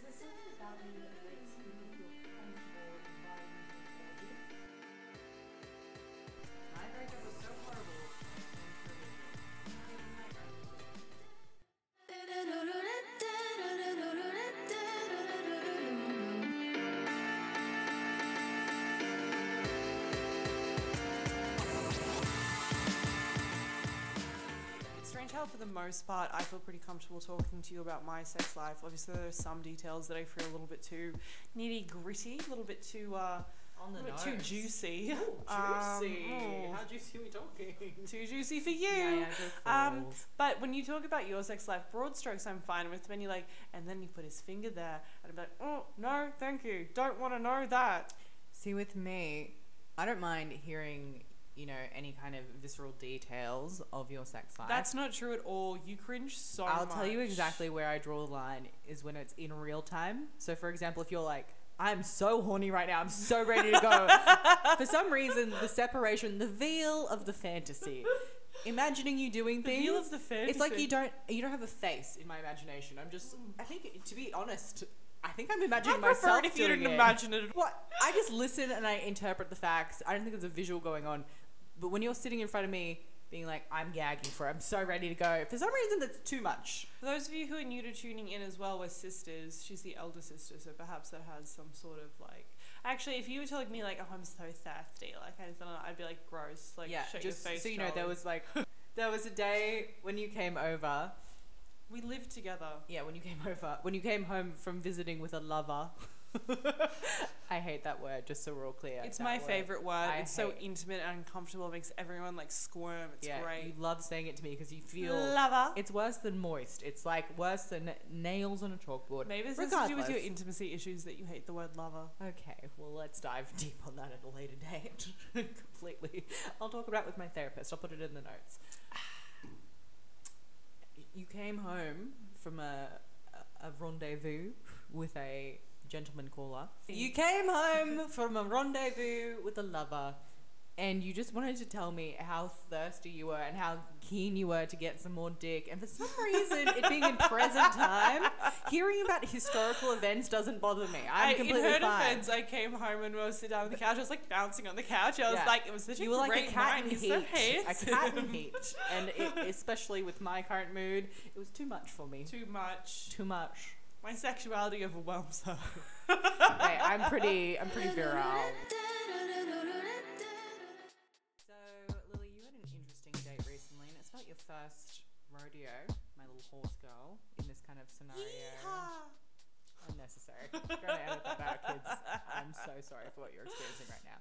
Is there something about me that the most part, I feel pretty comfortable talking to you about my sex life. Obviously, there are some details that I feel a little bit too nitty gritty, a little bit too, uh, On a the little bit too juicy. Ooh, Um, juicy. ooh. How juicy are we talking? too juicy for you. Yeah, yeah, Um. But when you talk about your sex life, broad strokes, I'm fine with. When you're like, and then you put his finger there, and I'm like, oh no, thank you, don't want to know that. See, with me, I don't mind hearing, you know, any kind of visceral details of your sex life. That's not true at all. You cringe so I'll much. tell you exactly where I draw the line is when it's in real time. So, for example, if you're like, I'm so horny right now, I'm so ready to go. for some reason, the separation, the veil of the fantasy, imagining you doing The things. feel of the fantasy. It's like you don't you don't have a face in my imagination. I'm just I think to be honest, I think I'm I imagining prefer myself it if you didn't it. imagine it. What I just listen and I interpret the facts. I don't think there's a visual going on. But when you're sitting in front of me being like, I'm gagging for it, I'm so ready to go. For some reason that's too much. For those of you who are new to tuning in as well, we're sisters. She's the elder sister, so perhaps that has some sort of like. Actually, if you were telling me like, "Oh, I'm so thirsty," like I don't know, I'd be like, "Gross!" Like, yeah, shut just your face. so you know, there was like there was a day when you came over. we lived together. Yeah, when you came over, when you came home from visiting with a lover. I hate that word, just so we're all clear. It's that my word. favorite word. I it's so intimate and uncomfortable. It makes everyone like squirm. It's yeah, great. you love saying it to me because you feel Lover. it's worse than moist. It's like worse than nails on a chalkboard. Maybe this has to do with your intimacy issues that you hate the word lover. Okay, well, let's dive deep on that at a later date. Completely. I'll talk about it with my therapist. I'll put it in the notes. You came home from a, a, a rendezvous with a gentleman caller. You came home from a rendezvous with a lover. And you just wanted to tell me how thirsty you were and how keen you were to get some more dick. And for some reason, it being in present time, hearing about historical events doesn't bother me. I'm I, in completely her fine. defense, I came home and we were sitting down on the couch. I was like bouncing on the couch. I was Yeah. like, it was such you a were like great a cat night. in heat. a cat in heat. And it, especially with my current mood, it was too much for me. Too much. Too much. My sexuality overwhelms her. I'm pretty. I'm pretty virile. So, Lily, you had an interesting date recently, and it's about your first rodeo, my little horse girl, in this kind of scenario. Yeehaw. Unnecessary. Gonna edit that out, kids. I'm so sorry for what you're experiencing right now.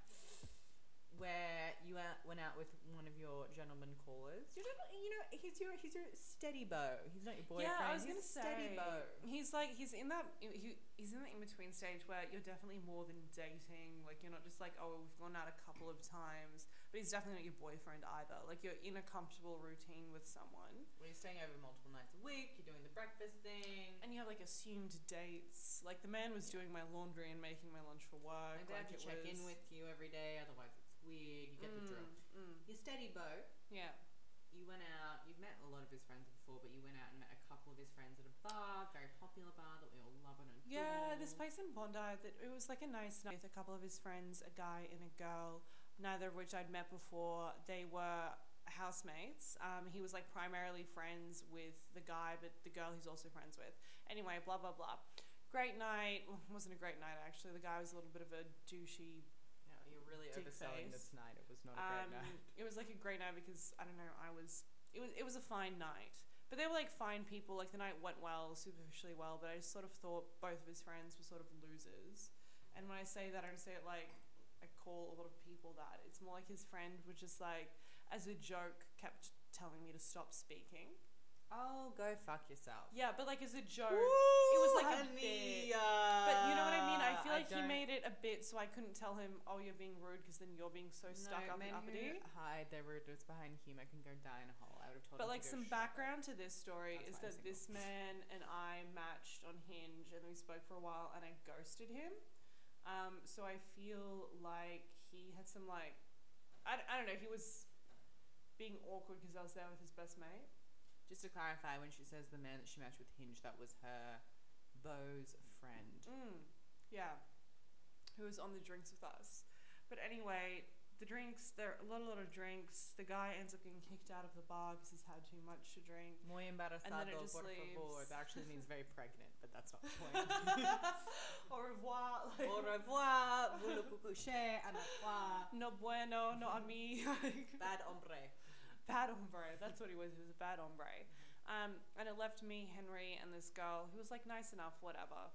Where you out, went out with one of your gentleman callers. You don't, you know, he's your he's your steady beau. He's not your boyfriend. Yeah, I was he's gonna a steady say beau. he's like he's in that he, he's in the in between stage where you're definitely more than dating. Like you're not just like oh we've gone out a couple of times, but he's definitely not your boyfriend either. Like you're in a comfortable routine with someone, When you're staying over multiple nights a week, you're doing the breakfast thing. and you have like assumed dates. Like the man was doing my laundry and making my lunch for work. And they have like to check in with you every day, otherwise weird. You get the drill. Mm, mm, Your steady beau. yeah. You went out. You've met a lot of his friends before, but you went out and met a couple of his friends at a bar, very popular bar that we all love and adore. Yeah, this place in Bondi that it was like a nice night with a couple of his friends, a guy and a girl, neither of which I'd met before. They were housemates. Um, he was like primarily friends with the guy, but the girl he's also friends with. Anyway, blah blah blah. Great night. Well, wasn't a great night actually. The guy was a little bit of a douchey. Really overselling face. this night. It was not a Um, great night. it was like a great night because I don't know. I was. It was. It was a fine night. But they were like fine people. Like the night went well, superficially well. But I just sort of thought both of his friends were sort of losers. And when I say that, I don't say it like I call a lot of people that. It's more like his friend was just like, as a joke, kept telling me to stop speaking. Oh, go fuck yourself. Yeah, but like as a joke. it was like a bit. But you know what I mean? I feel like he made it a bit so I couldn't tell him, oh, you're being rude because then you're being so stuck up and uppity. hide their rudeness behind humour can go die in a hole. I would have told But him like to some background to this story That's is why I'm that this man and I matched on Hinge and we spoke for a while and I ghosted him. Um, so I feel like he had some like, I, I don't know, he was being awkward because I was there with his best mate. Just to clarify, when she says the man that she matched with Hinge, that was her Beau's friend. Mm, yeah, who was on the drinks with us. But anyway, the drinks, there are a lot, a lot of drinks. The guy ends up getting kicked out of the bar because he's had too much to drink. Muy embarazado, por favor. That actually means very pregnant, but that's not the point. Au revoir. Like, Au revoir, Vous le coucher, à revoir. no bueno, no a mí. Bad hombre. Bad hombre. That's what he was. He was a bad hombre. Um, and it left me, Henry, and this girl who was like nice enough, whatever.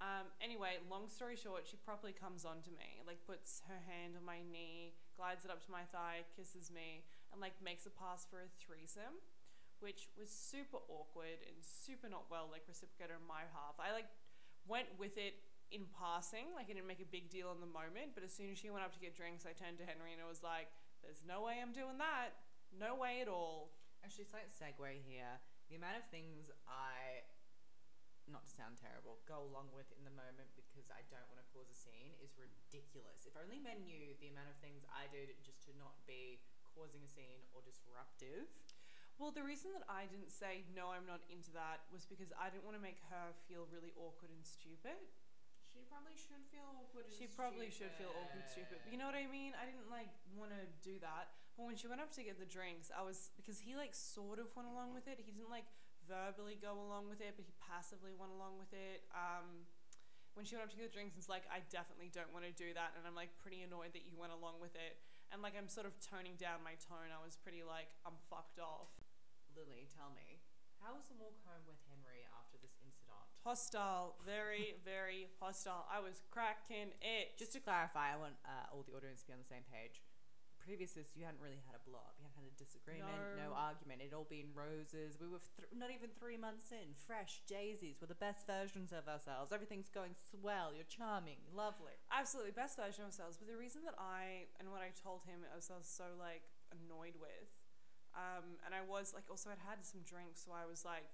Um, anyway, long story short, she properly comes on to me, like puts her hand on my knee, glides it up to my thigh, kisses me, and like makes a pass for a threesome, which was super awkward and super not well like reciprocated on my half. I like went with it in passing, like I didn't make a big deal in the moment, but as soon as she went up to get drinks, I turned to Henry and it was like, "There's no way I'm doing that. No way at all." Actually, slight segue here. The amount of things I, not to sound terrible, go along with in the moment because I don't want to cause a scene is ridiculous. If only men knew the amount of things I did just to not be causing a scene or disruptive. Well, the reason that I didn't say no, I'm not into that was because I didn't want to make her feel really awkward and stupid. She probably should feel awkward. and She probably should feel awkward and stupid. But you know what I mean? I didn't like want to do that. When she went up to get the drinks, I was because he like sort of went along with it. He didn't like verbally go along with it, but he passively went along with it. Um, when she went up to get the drinks, it's like I definitely don't want to do that, and I'm like pretty annoyed that you went along with it. And like I'm sort of toning down my tone. I was pretty like I'm fucked off. Lily, tell me, how was the walk home with Henry after this incident? Hostile, very, very hostile. I was cracking it. Just to clarify, I want uh, all the audience to be on the same page. Previous to this, you hadn't really had a blow up. You hadn't had a disagreement, no, No. argument. It'd all been roses. We were th- not even three months in. Fresh daisies. We're the best versions of ourselves. Everything's going swell. You're charming, lovely. absolutely best version of ourselves. But the reason that I and what I told him I was, I was so like annoyed with, um, and I was like also I'd had some drinks, so I was like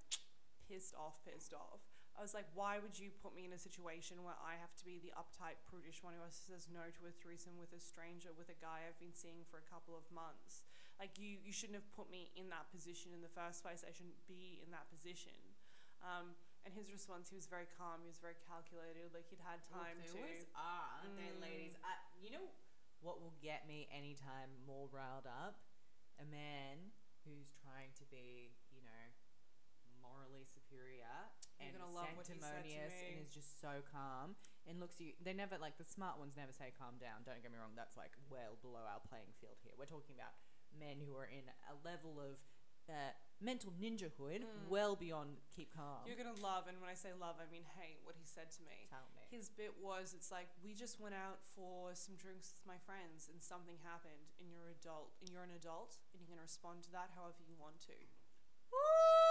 pissed off, pissed off. I was like, why would you put me in a situation where I have to be the uptight, prudish one who says no to a threesome with a stranger, with a guy I've been seeing for a couple of months? Like you, you shouldn't have put me in that position in the first place. I shouldn't be in that position. Um, and his response, he was very calm. He was very calculated. Like he'd had time Look, to. they always are, aren't they, Mm. ladies? I, you know what will get me anytime more riled up? A man who's trying to be, you know, morally superior You're and gonna love what he said to sanctimonious and is just so calm and looks you. They never like the smart ones never say calm down. Don't get me wrong. That's like well below our playing field here. We're talking about men who are in a level of uh, mental ninjahood Mm. well beyond keep calm. You're gonna love, and when I say love, I mean hate. What he said to me. Tell me. His bit was, it's like we just went out for some drinks with my friends, and something happened, and you're adult, and you're an adult, and you can respond to that however you want to. Woo,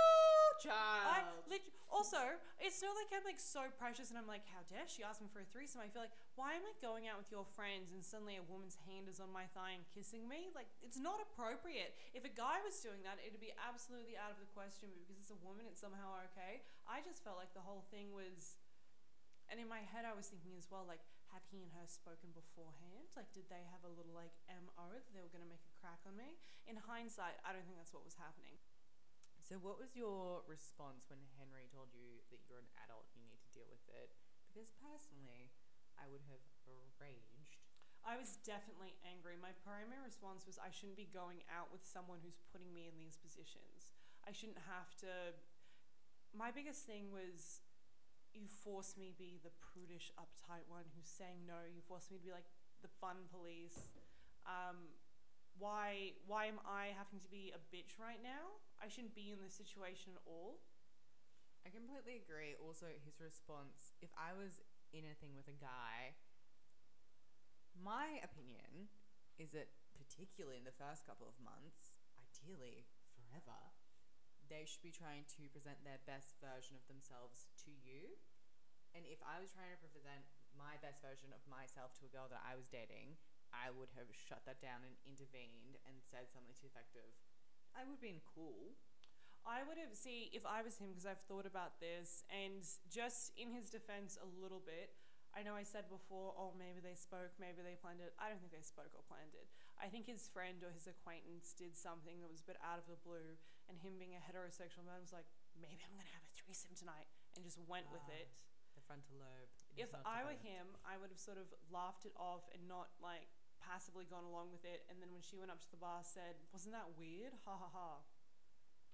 I lit- also, it's not like I'm like so precious and I'm like, how dare she ask me for a threesome? I feel like, why am I going out with your friends and suddenly a woman's hand is on my thigh and kissing me? Like, it's not appropriate. If a guy was doing that, it'd be absolutely out of the question. But because it's a woman, it's somehow okay. I just felt like the whole thing was. And in my head, I was thinking as well, like, had he and her spoken beforehand? Like, did they have a little like MO that they were going to make a crack on me? In hindsight, I don't think that's what was happening. So, what was your response when Henry told you that you're an adult, you need to deal with it? Because personally, I would have raged. I was definitely angry. My primary response was I shouldn't be going out with someone who's putting me in these positions. I shouldn't have to. My biggest thing was you force me to be the prudish, uptight one who's saying no. You force me to be like the fun police. Um, why? Why am I having to be a bitch right now? I shouldn't be in this situation at all. I completely agree. Also, his response if I was in a thing with a guy, my opinion is that, particularly in the first couple of months, ideally forever, they should be trying to present their best version of themselves to you. And if I was trying to present my best version of myself to a girl that I was dating, I would have shut that down and intervened and said something to the effect of, I would have been cool. I would have see if I was him because I've thought about this and just in his defense a little bit. I know I said before, oh maybe they spoke, maybe they planned it. I don't think they spoke or planned it. I think his friend or his acquaintance did something that was a bit out of the blue, and him being a heterosexual man was like, maybe I'm gonna have a threesome tonight, and just went with ah, it. The frontal lobe. If I were him, I would have sort of laughed it off and not like passively gone along with it. And then when she went up to the bar, said, "Wasn't that weird?" Ha ha ha.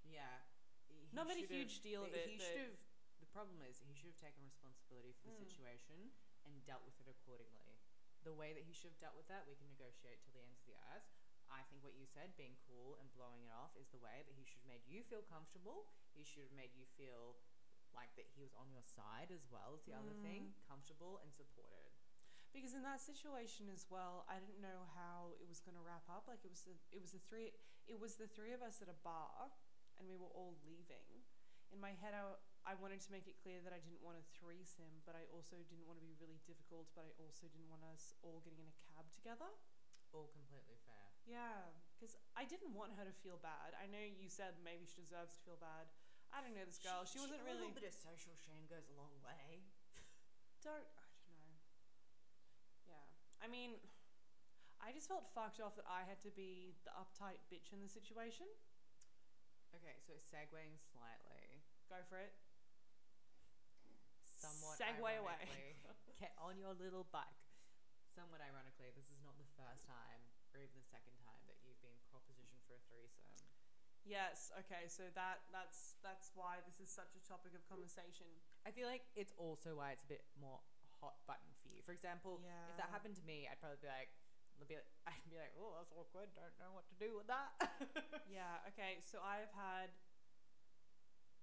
Yeah. he Not made a huge deal of it, He should have. The problem is he should have taken responsibility for the Mm. situation and dealt with it accordingly. The way that he should have dealt with that, we can negotiate till the ends of the earth. I think what you said, being cool and blowing it off, is the way that he should have made you feel comfortable. He should have made you feel like that he was on your side as well as the other thing, Mm. comfortable and supported. Because in that situation as well, I didn't know how it was going to wrap up. Like it was the it was the three it was the three of us at a bar, and we were all leaving. In my head, I, I wanted to make it clear that I didn't want a threesome, but I also didn't want to be really difficult. But I also didn't want us all getting in a cab together. All completely fair. Yeah, because I didn't want her to feel bad. I know you said maybe she deserves to feel bad. I don't know this girl. She, wasn't A really. little bit of social shame goes a long way. Don't. I don't know. Yeah. I mean, I just felt fucked off that I had to be the uptight bitch in the situation. Okay, so it's segueing slightly, Go for it. somewhat Segue away. Get on your little bike. Somewhat ironically, this is not the first time or even the second time that you've been propositioned for a threesome. Yes. Okay. So that that's that's why this is such a topic of conversation. I feel like it's also why it's a bit more hot button for you. For example, yeah. if that happened to me, I'd probably be like, I'd be like, I'd be like, oh, that's awkward. Don't know what to do with that. Yeah. Okay. So I've had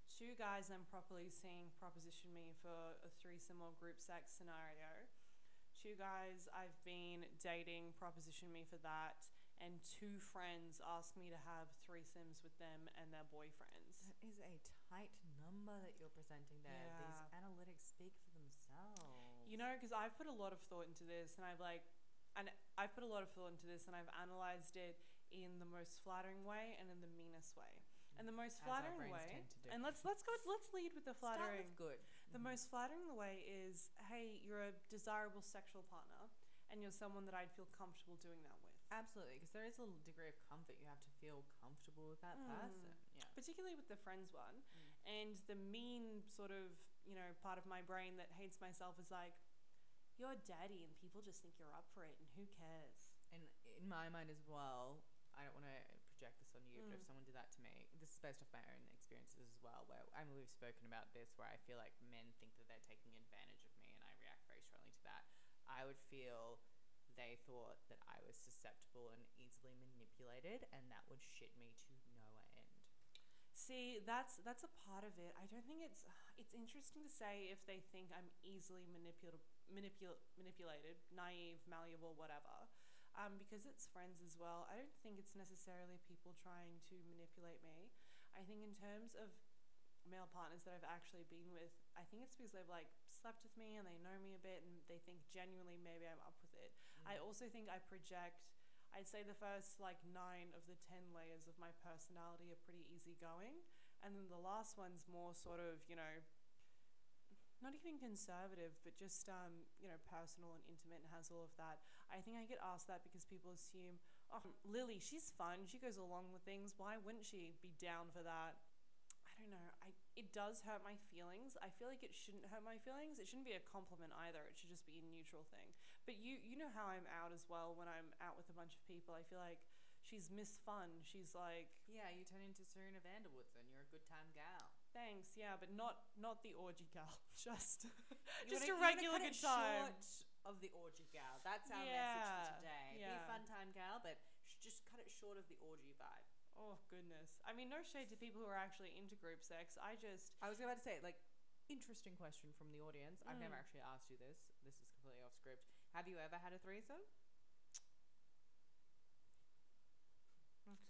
two guys I'm properly seeing proposition me for a threesome or group sex scenario. Two guys I've been dating proposition me for that, and two friends ask me to have threesomes with them and their boyfriends. That is a tight number that you're presenting there. Yeah. These analytics speak for themselves. You know, because I've put a lot of thought into this, and I've like, and I've put a lot of thought into this, and I've analyzed it in the most flattering way and in the meanest way. And the most flattering way, tend to do. and let's let's go let's lead with the flattering. Start with good. The most flattering way is, hey, you're a desirable sexual partner, and you're someone that I'd feel comfortable doing that with. Absolutely, because there is a little degree of comfort. You have to feel comfortable with that Mm. person. Yeah. particularly with the friends one. And the mean sort of, you know, part of my brain that hates myself is like, you're daddy and people just think you're up for it and who cares? And in my mind as well, I don't want to project this on you, but if Mm. someone did that to me, this is based off my own experiences as well. Where I mean, we've spoken about this, where I feel like men think that they're taking advantage of me, and I react very strongly to that. I would feel they thought that I was susceptible and easily manipulated, and that would shit me to no end. See, that's that's a part of it. I don't think it's it's interesting to say if they think I'm easily manipul- manipul- manipulated, naive, malleable, whatever. Um, because it's friends as well. I don't think it's necessarily people trying to manipulate me. I think in terms of male partners that I've actually been with, I think it's because they've like slept with me and they know me a bit and they think genuinely maybe I'm up with it. I also think I project. I'd say the first like nine of the ten layers of my personality are pretty easygoing, and then the last one's more sort of you know, not even conservative, but just um, you know personal and intimate and has all of that. I think I get asked that because people assume, oh, Lily, she's fun, she goes along with things. Why wouldn't she be down for that? I don't know. I it does hurt my feelings. I feel like it shouldn't hurt my feelings. It shouldn't be a compliment either. It should just be a neutral thing. But you you know how I'm out as well when I'm out with a bunch of people. I feel like she's Miss Fun. She's like Yeah, you turn into Serena van der Woodsen. You're a good time gal. thanks, yeah, but not not the orgy gal. Just just wanna- a regular good time. short of the orgy gal. That's our Yeah, message for today. yeah. Be a fun time gal, but just cut it short of the orgy vibe. Oh goodness. I mean, no shade to people who are actually into group sex. I just I was about to say, like, interesting question from the audience. I've never Mm. actually asked you this. This is completely off script. Have you ever had a threesome?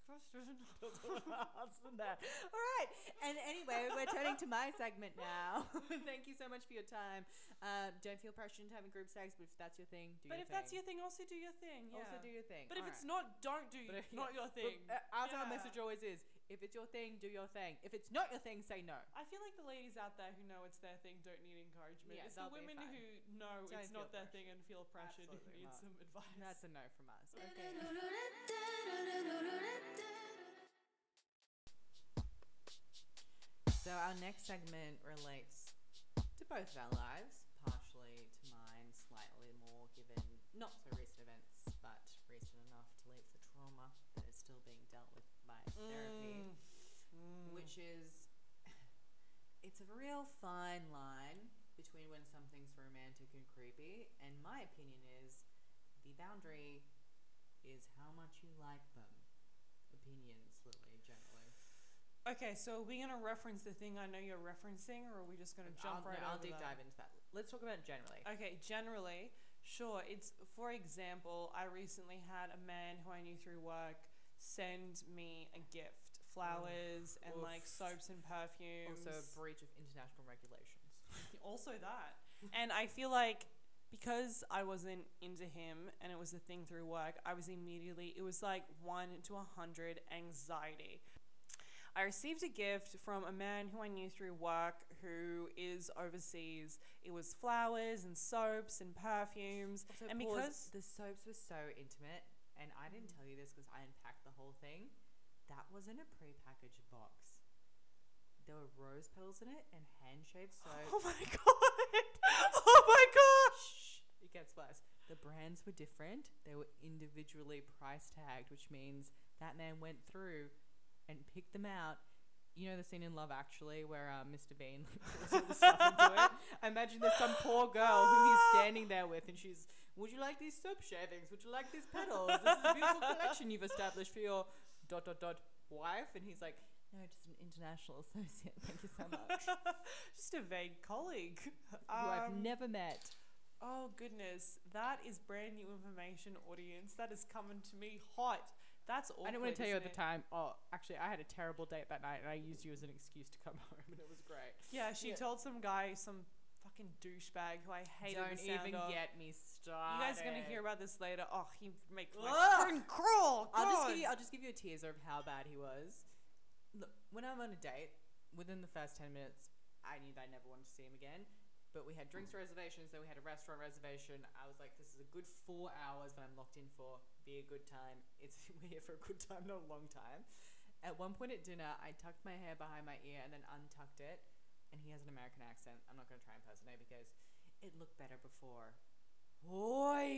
Them that. All right. And anyway, we're turning to my segment now. Thank you so much for your time. Um, don't feel pressured into having group sex, but if that's your thing, do your. But your if thing. that's your thing, also do your thing. Yeah. also do your thing. But if All it's not, don't do But if- not your But, thing. uh, as our Yeah. message always is, if it's your thing, do your thing. If it's not your thing, say no. I feel like the ladies out there who know it's their thing don't need encouragement. Yeah, it's the they'll be women fine. who know Don't it's feel not their pressured. thing and feel pressured who Absolutely need not. some advice. That's a no from us. Okay. So our next segment relates to both of our lives, actually to mine slightly more, given not so recent therapy, Mm. which is it's a real fine line between when something's romantic and creepy, and my opinion is the boundary is how much you like them. Opinions, Lily, generally. Okay, so are we gonna reference the thing I know you're referencing, or are we just gonna jump I'll, right no, I'll deep that? dive into that. Let's talk about it generally. Okay, generally, sure. It's for example, I recently had a man who I knew through work send me a gift, flowers and Oof. like soaps and perfumes. Also, a breach of international regulations. also that. and I feel like because I wasn't into him and it was a thing through work, I was immediately it was like one to a hundred anxiety. I received a gift from a man who I knew through work who is overseas. It was flowers and soaps and perfumes. Also, and because the soaps were so intimate, and I didn't tell you this because I unpacked the whole thing. That was in a pre-packaged box. There were rose petals in it and hand-shaved soap. Oh my god! Oh my gosh! It gets worse. The brands were different. They were individually price tagged, which means that man went through and picked them out. You know the scene in Love Actually where uh, Mr. Bean puts all the stuff into it. I imagine there's some poor girl who he's standing there with, and she's, "Would you like these soap shavings? Would you like these petals? This is a beautiful collection you've established for your dot dot dot wife." And he's like, "No, just an international associate. Thank you so much, Just a vague colleague. who I've Um, never met." Oh goodness, that is brand new information, audience. That is coming to me hot. That's awkward. I didn't want to tell you at isn't the time. Oh, actually, I had a terrible date that night, and I used you as an excuse to come home, and it was great. Yeah, she Yeah. told some guy, some fucking douchebag who I hated Don't even of. get me started. you guys are gonna hear about this later. Oh, he makes my skin crawl. I'll just give you. I'll just give you a teaser of how bad he was. Look, when I'm on a date, within the first ten minutes, I knew that I never wanted to see him again. But we had drinks reservations, then we had a restaurant reservation. I was like, this is a good four hours that I'm locked in for. Be a good time. It's we're here for a good time, not a long time. At one point at dinner, I tucked my hair behind my ear and then untucked it. And he has an American accent. I'm not going to try and impersonate because it looked better before. Oi!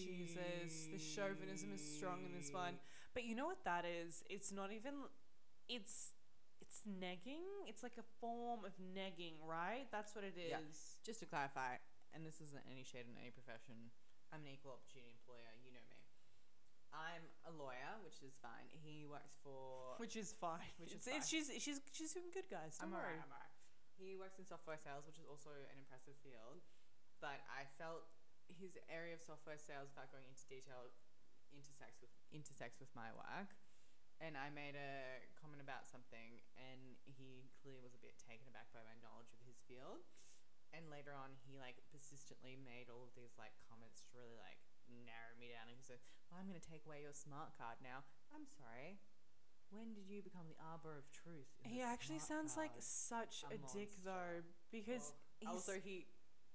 Jesus, the chauvinism is strong in this one. But you know what that is? It's not even. It's it's negging. It's like a form of negging, right? That's what it is. Yeah. Just to clarify, and this isn't any shade in any profession, I'm an equal opportunity employer. You know me. I'm a lawyer, which is fine. He works for. Which is fine. Which is It's- it's- she's she's she's doing good, guys. Don't I'm worry. alright. I'm alright. He works in software sales, which is also an impressive field. But I felt his area of software sales, without going into detail, intersects with intersects with my work. And I made a comment about something, and he clearly was a bit taken aback by my knowledge of his field. And later on, he like persistently made all of these like comments to really like narrow me down. And he said, "Well, I'm going to take away your smart card now." I'm sorry. When did you become the arbor of truth? He actually sounds like such a a, dick though, because Well, also he,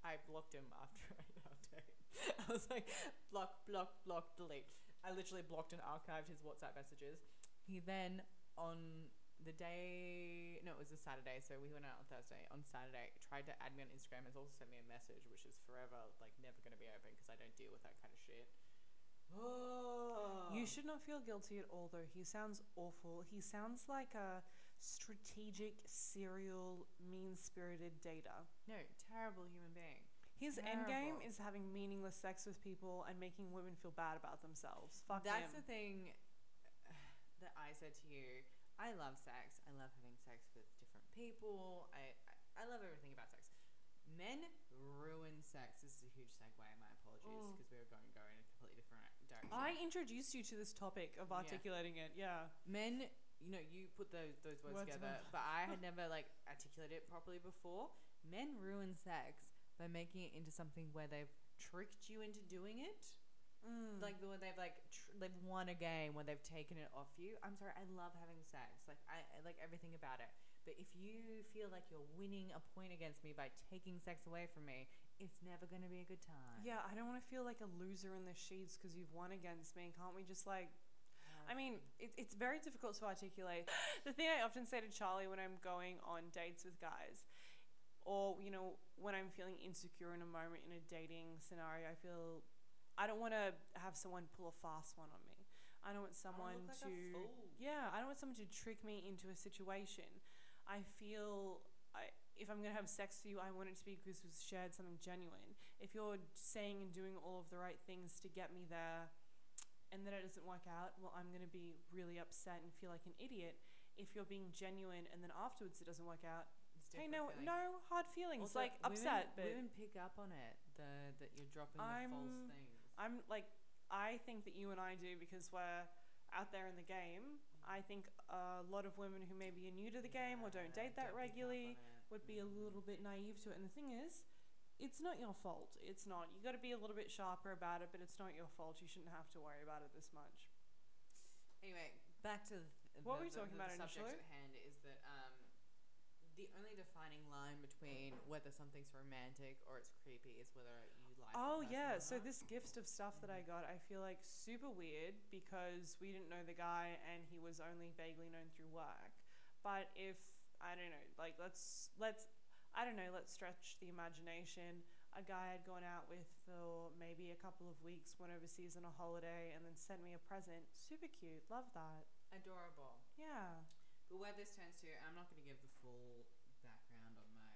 I blocked him after our date. I was like, block, block, block, delete. I literally blocked and archived his WhatsApp messages. He then on the day, no, it was a Saturday, so we went out on Thursday. On Saturday, tried to add me on Instagram. Has also sent me a message, which is forever like never gonna be open because I don't deal with that kind of shit. Oh. You should not feel guilty at all, though. He sounds awful. He sounds like a strategic, serial, mean spirited dater. No, terrible human being. His end game Terrible. is having meaningless sex with people and making women feel bad about themselves. Fuck That's him. the thing that I said to you. I love sex. I love having sex with different people. I, I, I love everything about sex. Men ruin sex. This is a huge segue. My apologies because we were going to go in a completely different direction. I introduced you to this topic of articulating it. Yeah. Men, you know, you put those those words, Words together, together. but I had never like articulated it properly before. Men ruin sex by making it into something where they've tricked you into doing it. Mm. like the one they've like tr- they've won a game when they've taken it off you. I'm sorry, I love having sex. Like I, I like everything about it. But if you feel like you're winning a point against me by taking sex away from me, it's never going to be a good time. yeah, I don't want to feel like a loser in the sheets because you've won against me. Can't we just like I mean, it, it's very difficult to articulate. The thing I often say to Charlie when I'm going on dates with guys, or you know, when I'm feeling insecure in a moment in a dating scenario, I feel I don't want to have someone pull a fast one on me. I don't want someone like to yeah, I don't want someone to trick me into a situation. I feel if I'm gonna have sex with you, I want it to be because we've shared something genuine. If you're saying and doing all of the right things to get me there, and then it doesn't work out, well, I'm gonna be really upset and feel like an idiot. If you're being genuine and then afterwards it doesn't work out, It's hey, no, feeling. no hard feelings, Also, like women- upset, but women pick up on it. The that you're dropping the false I'm- things. I'm like, I think that you and I do because we're out there in the game. I think a lot of women who maybe are new to the game or don't date ah, that don't regularly. Would be a little bit naive to it. And the thing is, it's not your fault. It's not. You got to be a little bit sharper about it, but it's not your fault. You shouldn't have to worry about it this much. Anyway, back to the, What the, were we the- talking the about subject initially? at hand is that um, the only defining line between whether something's romantic or it's creepy is whether you like. Oh yeah, so this gift of stuff that I got, I feel like super weird because we didn't know the guy and he was only vaguely known through work. But if I don't know, like let's let's I don't know, let's stretch the imagination. A guy I'd gone out with for maybe a couple of weeks, went overseas on a holiday, and then sent me a present. Super cute, love that. adorable. Yeah. But where this turns to, I'm not going to give the full background on my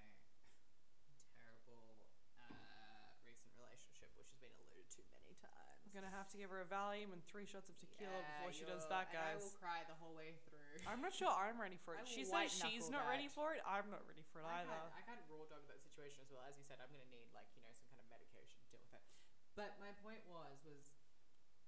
terrible uh, recent relationship, which has been alluded to many times. I'm gonna have to give her a Valium and three shots of tequila Yeah, before she does that, and I will cry the whole way through. I'm not sure I'm ready for it. She says she's not ready for it. I'm not ready for it I either. Had, I had raw dog that situation as well. As you said, I'm to need like you know some kind of medication to deal with it. But my point was was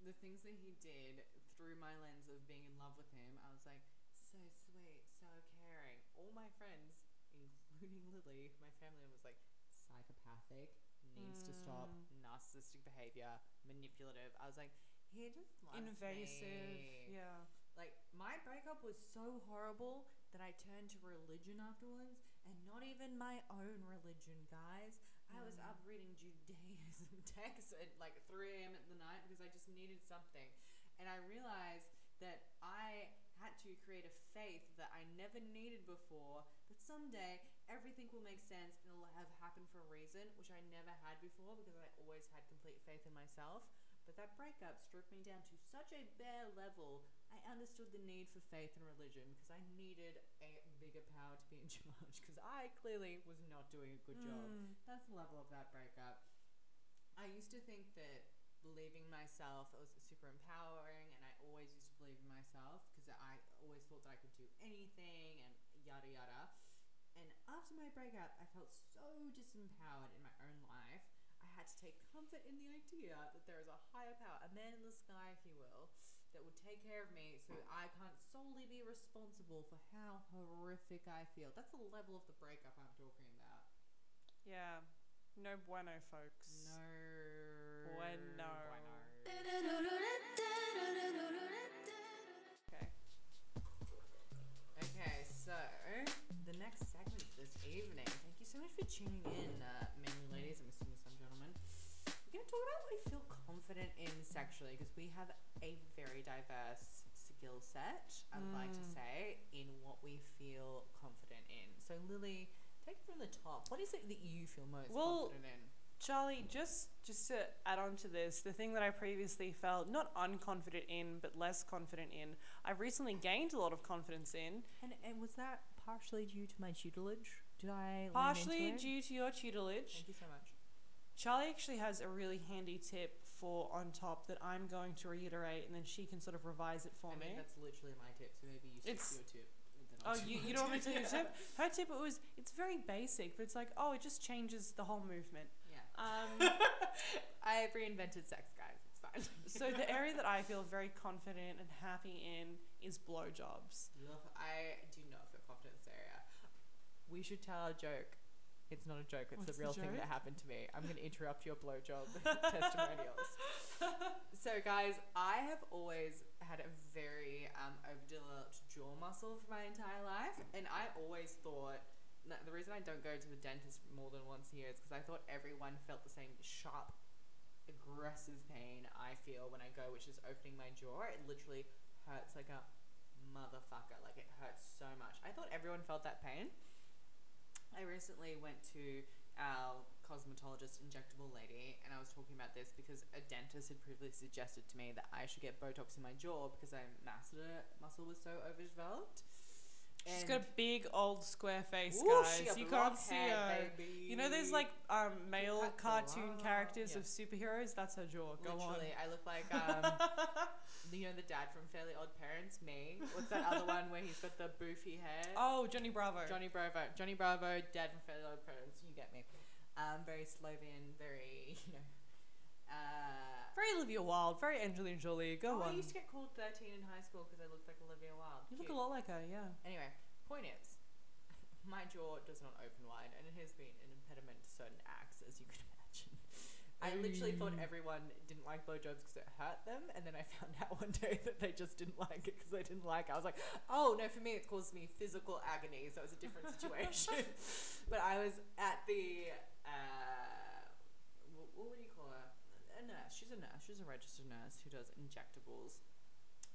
the things that he did through my lens of being in love with him. I was like so sweet, so caring. All my friends, including Lily, my family was like psychopathic, needs to stop, Mm. narcissistic behavior, manipulative. I was like, he just loves Invasive. me. Yeah. Like my breakup was so horrible that I turned to religion afterwards, and not even my own religion, guys. I was Mm. up reading Judaism texts at like 3 a.m. at the night because I just needed something, and I realized that I had to create a faith that I never needed before. That someday everything will make sense and it'll have happened for a reason, which I never had before because I always had complete faith in myself. But that breakup stripped me down to such a bare level. I understood the need for faith and religion because I needed a bigger power to be in charge because I clearly was not doing a good job. Mm. That's the level of that breakup. I used to think that believing myself was super empowering, and I always used to believe in myself because I always thought that I could do anything and yada yada. And after my breakup, I felt so disempowered in my own life. I had to take comfort in the idea that there is a higher power, a man in the sky, if you will, that would take care of me so I can't solely be responsible for how horrific I feel. That's the level of the breakup I'm talking about. Yeah. No bueno, folks. No. Bueno. Bueno. Okay. Okay, so the next this evening. Thank you so much for tuning in, uh, men and ladies. I'm assuming some gentlemen. We're going to talk about what we feel confident in sexually because we have a very diverse skill set, I'd like to Mm. say, in what we feel confident in. So, Lily, take it from the top. What is it that you feel most Well, confident in? Charlie, just just to add on to this, the thing that I previously felt not unconfident in, but less confident in, I've recently gained a lot of confidence in. And, and was that partially due to my tutelage? Did I lean Partially into it? due to your tutelage. Thank you so much. Charlie actually has a really handy tip for on top that I'm going to reiterate, and then she can sort of revise it for I me. that's literally my tip, so maybe you stick It's- to your tip. Oh, do you, you don't want me to tell you tip. Her tip it was it's very basic, but it's like oh, it just changes the whole movement. Yeah. Um, I've reinvented sex, guys. It's fine. so the area that I feel very confident and happy in is blowjobs. Look, I do not feel in this area. We should tell a joke. It's not a joke. It's What's the real thing that happened to me. I'm going to interrupt your blowjob testimonials. so, guys, I have always had a very um, overdeveloped jaw muscle for my entire life, and I always thought the reason I don't go to the dentist more than once a year is because I thought everyone felt the same sharp, aggressive pain I feel when I go, which is opening my jaw. It literally hurts like a motherfucker. Like it hurts so much. I thought everyone felt that pain. I recently went to our cosmetologist injectable lady, and I was talking about this because a dentist had previously suggested to me that I should get Botox in my jaw because my masseter muscle was so overdeveloped. She's And- got a big old square face, Ooh, guys. You can't see her. baby. You know those like um, male cartoon characters Yeah. of superheroes? That's her jaw. Go Literally, I look like um, you know the dad from Fairly Odd Parents, me. What's that other one where he's got the boofy hair? Oh, Johnny Bravo. Johnny Bravo, Johnny Bravo, dad from Fairly Odd Parents. You get me. Um, very Slovenian, very you know. Uh, Very Olivia Wilde. Very Angelina Jolie. Go oh, I used to get called thirteen in high school because I looked like Olivia Wilde. You look a lot like her. Yeah. Anyway, point is, my jaw does not open wide, and it has been an impediment to certain acts, as you can imagine. I literally thought Mm. everyone didn't like blowjobs because it hurt them, and then I found out one day that they just didn't like it because they didn't like it. I was like, oh no, for me it caused me physical agony, so it was a different situation. but I was at the, uh, wh- what would you call her? A nurse. She's a nurse. She's a registered nurse who does injectables.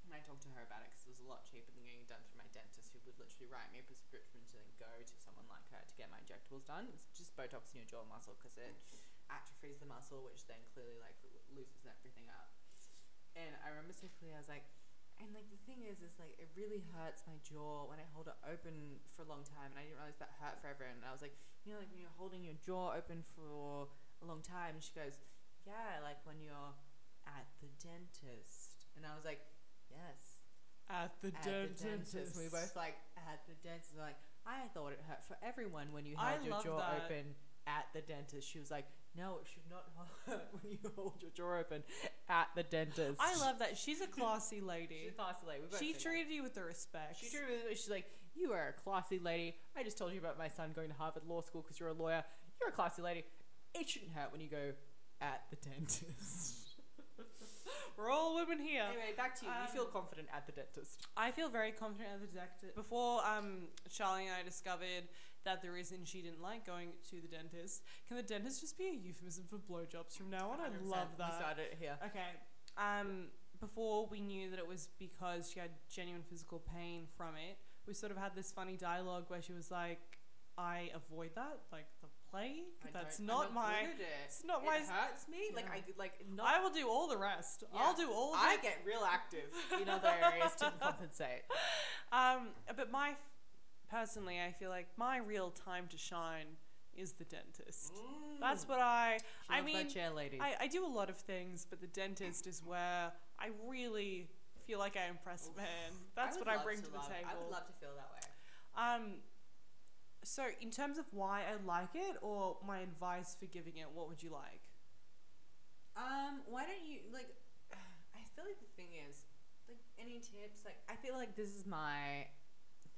And I talked to her about it because it was a lot cheaper than getting it done through my dentist, who would literally write me a prescription to then go to someone like her to get my injectables done. It's just Botox in your jaw muscle because it atrophies the muscle, which then clearly like loosens everything up. And I remember so clearly, I was like, and like the thing is, is like it really hurts my jaw when I hold it open for a long time, and I didn't realize that hurt for everyone. And I was like, you know, like when you're holding your jaw open for a long time, and she goes, yeah, like when you're at the dentist, and I was like, yes, At the at dentist. the dentist. We both like at the dentist. We're like, I thought it hurt for everyone when you I your jaw that. open at the dentist. She was like, no, it should not hurt when you hold your jaw open at the dentist. I love that. She's a classy lady. She's a classy lady. She treated you with the respect. She treated me. She's like, you are a classy lady. I just told you about my son going to Harvard Law School because you're a lawyer. You're a classy lady. It shouldn't hurt when you go at the dentist. We're all women here. Anyway, back to you. you feel Um, confident at the dentist. I feel very confident at the dentist. Before um, Charlie and I discovered that the reason she didn't like going to the dentist, can the dentist just be a euphemism for blowjobs from now on? I 100%. love We that. started it here. Okay. Um, before we knew that it was because she had genuine physical pain from it, we sort of had this funny dialogue where she was like, "I avoid that, like the plague. I That's not my. it. It's not it my. hurts me. Like Yeah. I like not. I will do all the rest. I'll do all. I the, get real active in other areas to compensate. Um, but my personally, I feel like my real time to shine is the dentist. That's what I. She I mean, chair. I, I do a lot of things, but the dentist is where I really feel like I impress a man. That's would what I bring to, the love- table. I would love to feel that way. Um, so in terms of why I like it or my advice for giving it, what would you like? Um, why don't you like? I feel like the thing is, like, any tips? Like, I feel like this is my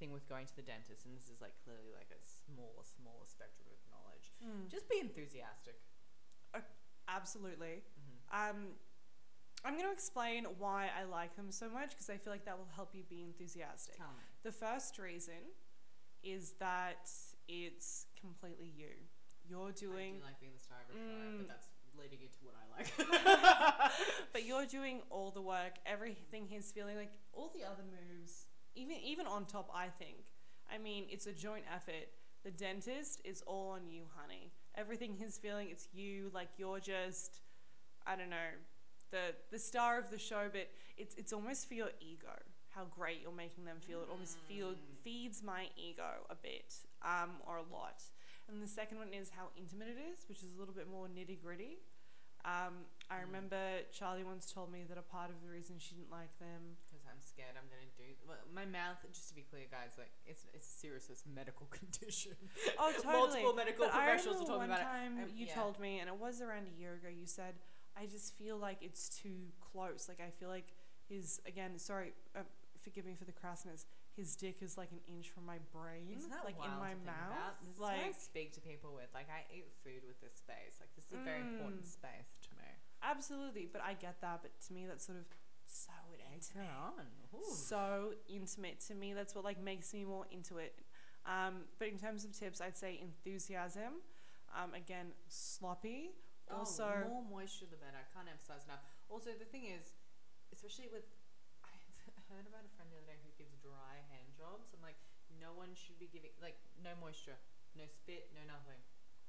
thing with going to the dentist, and this is like clearly like a small, small spectrum of knowledge. Just be enthusiastic. Absolutely. Mm-hmm. Um, I'm going to explain why I like them so much because I feel like that will help you be enthusiastic. Tell me. The first reason is that it's completely you. You're doing. I do like being the star of a show, Mm. but that's leading into what I like. but you're doing all the work. Everything he's feeling like all the other moves, even even on top. I think. I mean, it's a joint effort. The dentist is all on you, honey. Everything he's feeling, it's you. Like you're just, I don't know, the the star of the show. But it's it's almost for your ego. How great you're making them feel. It almost feel feeds my ego a bit, um, or a lot. And the second one is how intimate it is, which is a little bit more nitty gritty. Um, I Mm. remember Charlie once told me that a part of the reason she didn't like them. Scared I'm gonna do. Well, my mouth, just to be clear, guys, like it's it's serious. It's a medical condition. Oh, totally. Multiple medical but professionals are talking about time it. Um, you yeah. told me, and it was around a year ago. You said, "I just feel like it's too close. Like I feel like his again. Sorry, uh, forgive me for the crassness. His dick is like an inch from my brain, Isn't that like in my to think mouth. About? This is what I like speak to people with. Like I eat food with this space. Like this is a very important Mm. space to me. absolutely, but I get that. But to me, that's sort of so intimate. on. so intimate to me. That's what like makes me more into it. Um, but in terms of tips, I'd say enthusiasm. Um, again, sloppy. Also, oh, more moisture the better. I can't emphasize enough. Also, the thing is, especially with, I heard about a friend the other day who gives dry hand jobs. I'm like, no one should be giving like no moisture, no spit, no nothing.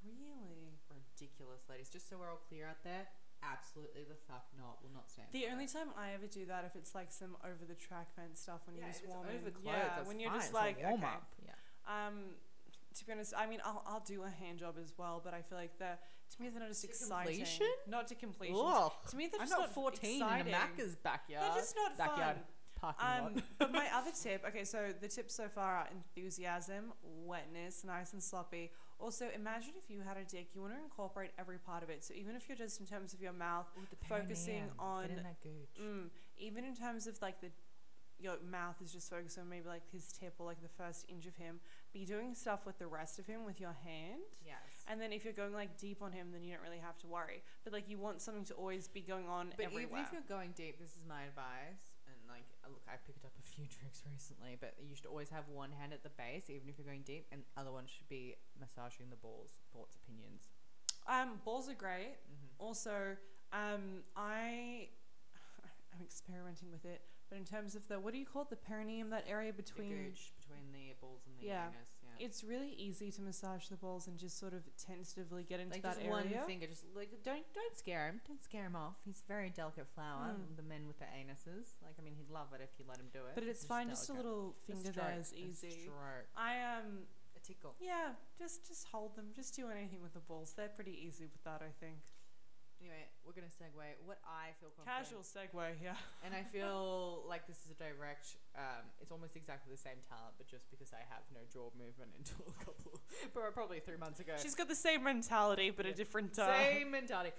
really, ridiculous, ladies. Just so we're all clear out there, absolutely the fuck not. Will not stand. The for only it. time I ever do that if it's like some over the track fence stuff when yeah, you're just warming. over clothes, yeah, when you're fine. just It's like warm okay. up. Yeah. Um, to be honest, I mean, I'll, I'll do a hand job as well, but I feel like the to me they're not just To exciting. completion? Not to completion. Ugh. To me, they're just I'm not not 14 exciting. in a Macca's backyard. They're just not backyard fun. parking Um, but my other tip, okay, so the tips so far are enthusiasm, wetness, nice and sloppy. Also, imagine if you had a dick, you want to incorporate every part of it. So even if you're just in terms of your mouth, Ooh, the focusing perineum. on- Get in that gooch. mm, even in terms of like the your mouth is just focused on maybe like his tip or like the first inch of him, be doing stuff with the rest of him with your hand. Yes. And then if you're going like deep on him, then you don't really have to worry. But like you want something to always be going on But everywhere. even if you're going deep, this is my advice. Like, uh, look, I picked up a few tricks recently, but you should always have one hand at the base, even if you're going deep, and the other one should be massaging the balls. Thoughts, opinions. um, balls are great. Mm-hmm. Also, um, I I'm experimenting with it, but in terms of the what do you call it, the perineum, that area The between. gooch between the balls and the Yeah. anus. It's really easy to massage the balls and just sort of tentatively get into like that just area. one finger, just like don't don't scare him, don't scare him off. He's a very delicate flower. Mm. The men with the anuses, like I mean, he'd love it if you let him do it. But it's He's fine, just a delicate. little A finger stroke, there is a easy. stroke, I um a tickle. yeah, just just hold them, just do anything with the balls. They're pretty easy with that, I think. Anyway, we're gonna segue. What I feel confident Casual segue, yeah. And I feel like this is a direct. Um, it's almost exactly the same talent, but just because I have no jaw movement until a couple, probably three months ago. She's got the same mentality, but a different uh, same mentality.